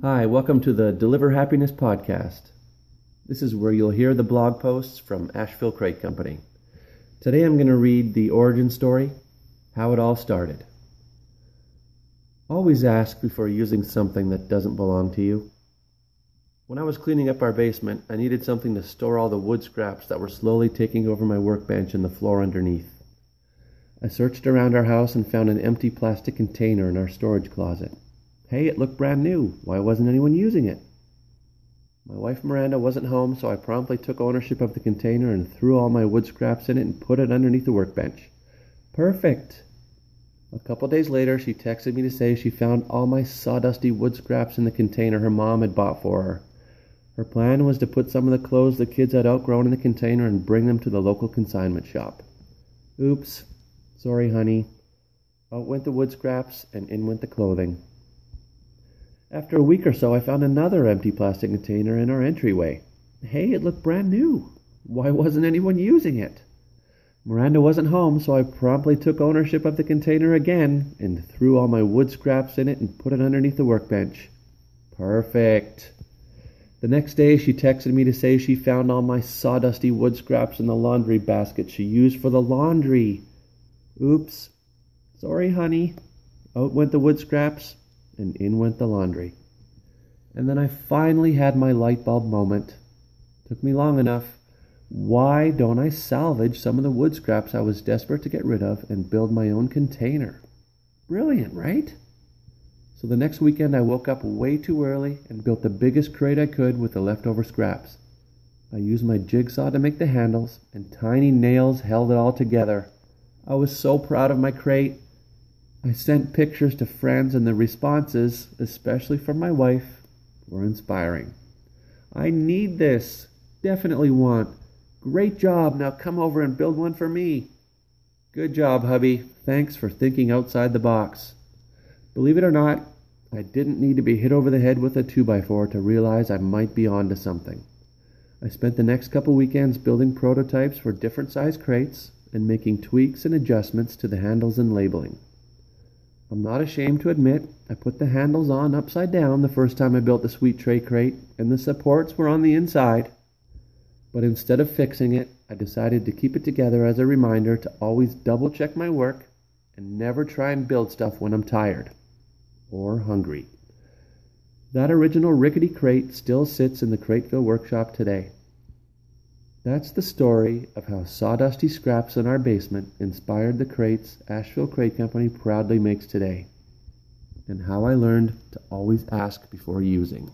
Hi, welcome to the Deliver Happiness podcast. This is where you'll hear the blog posts from Asheville Crate Company. Today I'm going to read the origin story, how it all started. Always ask before using something that doesn't belong to you. When I was cleaning up our basement, I needed something to store all the wood scraps that were slowly taking over my workbench and the floor underneath. I searched around our house and found an empty plastic container in our storage closet. Hey, it looked brand new. Why wasn't anyone using it? My wife Miranda wasn't home, so I promptly took ownership of the container and threw all my wood scraps in it and put it underneath the workbench. Perfect! A couple days later, she texted me to say she found all my sawdusty wood scraps in the container her mom had bought for her. Her plan was to put some of the clothes the kids had outgrown in the container and bring them to the local consignment shop. Oops. Sorry, honey. Out went the wood scraps and in went the clothing. After a week or so, I found another empty plastic container in our entryway. Hey, it looked brand new. Why wasn't anyone using it? Miranda wasn't home, so I promptly took ownership of the container again and threw all my wood scraps in it and put it underneath the workbench. Perfect. The next day, she texted me to say she found all my sawdusty wood scraps in the laundry basket she used for the laundry. Oops. Sorry, honey. Out went the wood scraps and in went the laundry. And then I finally had my light bulb moment. Took me long enough. Why don't I salvage some of the wood scraps I was desperate to get rid of and build my own container? Brilliant, right? So the next weekend I woke up way too early and built the biggest crate I could with the leftover scraps. I used my jigsaw to make the handles, and tiny nails held it all together. I was so proud of my crate. I sent pictures to friends, and the responses, especially from my wife, were inspiring. I need this. Definitely want. Great job. Now come over and build one for me. Good job, hubby. Thanks for thinking outside the box. Believe it or not, I didn't need to be hit over the head with a 2x4 to realize I might be onto something. I spent the next couple weekends building prototypes for different size crates and making tweaks and adjustments to the handles and labeling. I'm not ashamed to admit I put the handles on upside down the first time I built the sweet tray crate, and the supports were on the inside. But instead of fixing it, I decided to keep it together as a reminder to always double check my work and never try and build stuff when I'm tired or hungry. That original rickety crate still sits in the Crateville workshop today. That's the story of how sawdusty scraps in our basement inspired the crates Asheville Crate Company proudly makes today, and how I learned to always ask before using.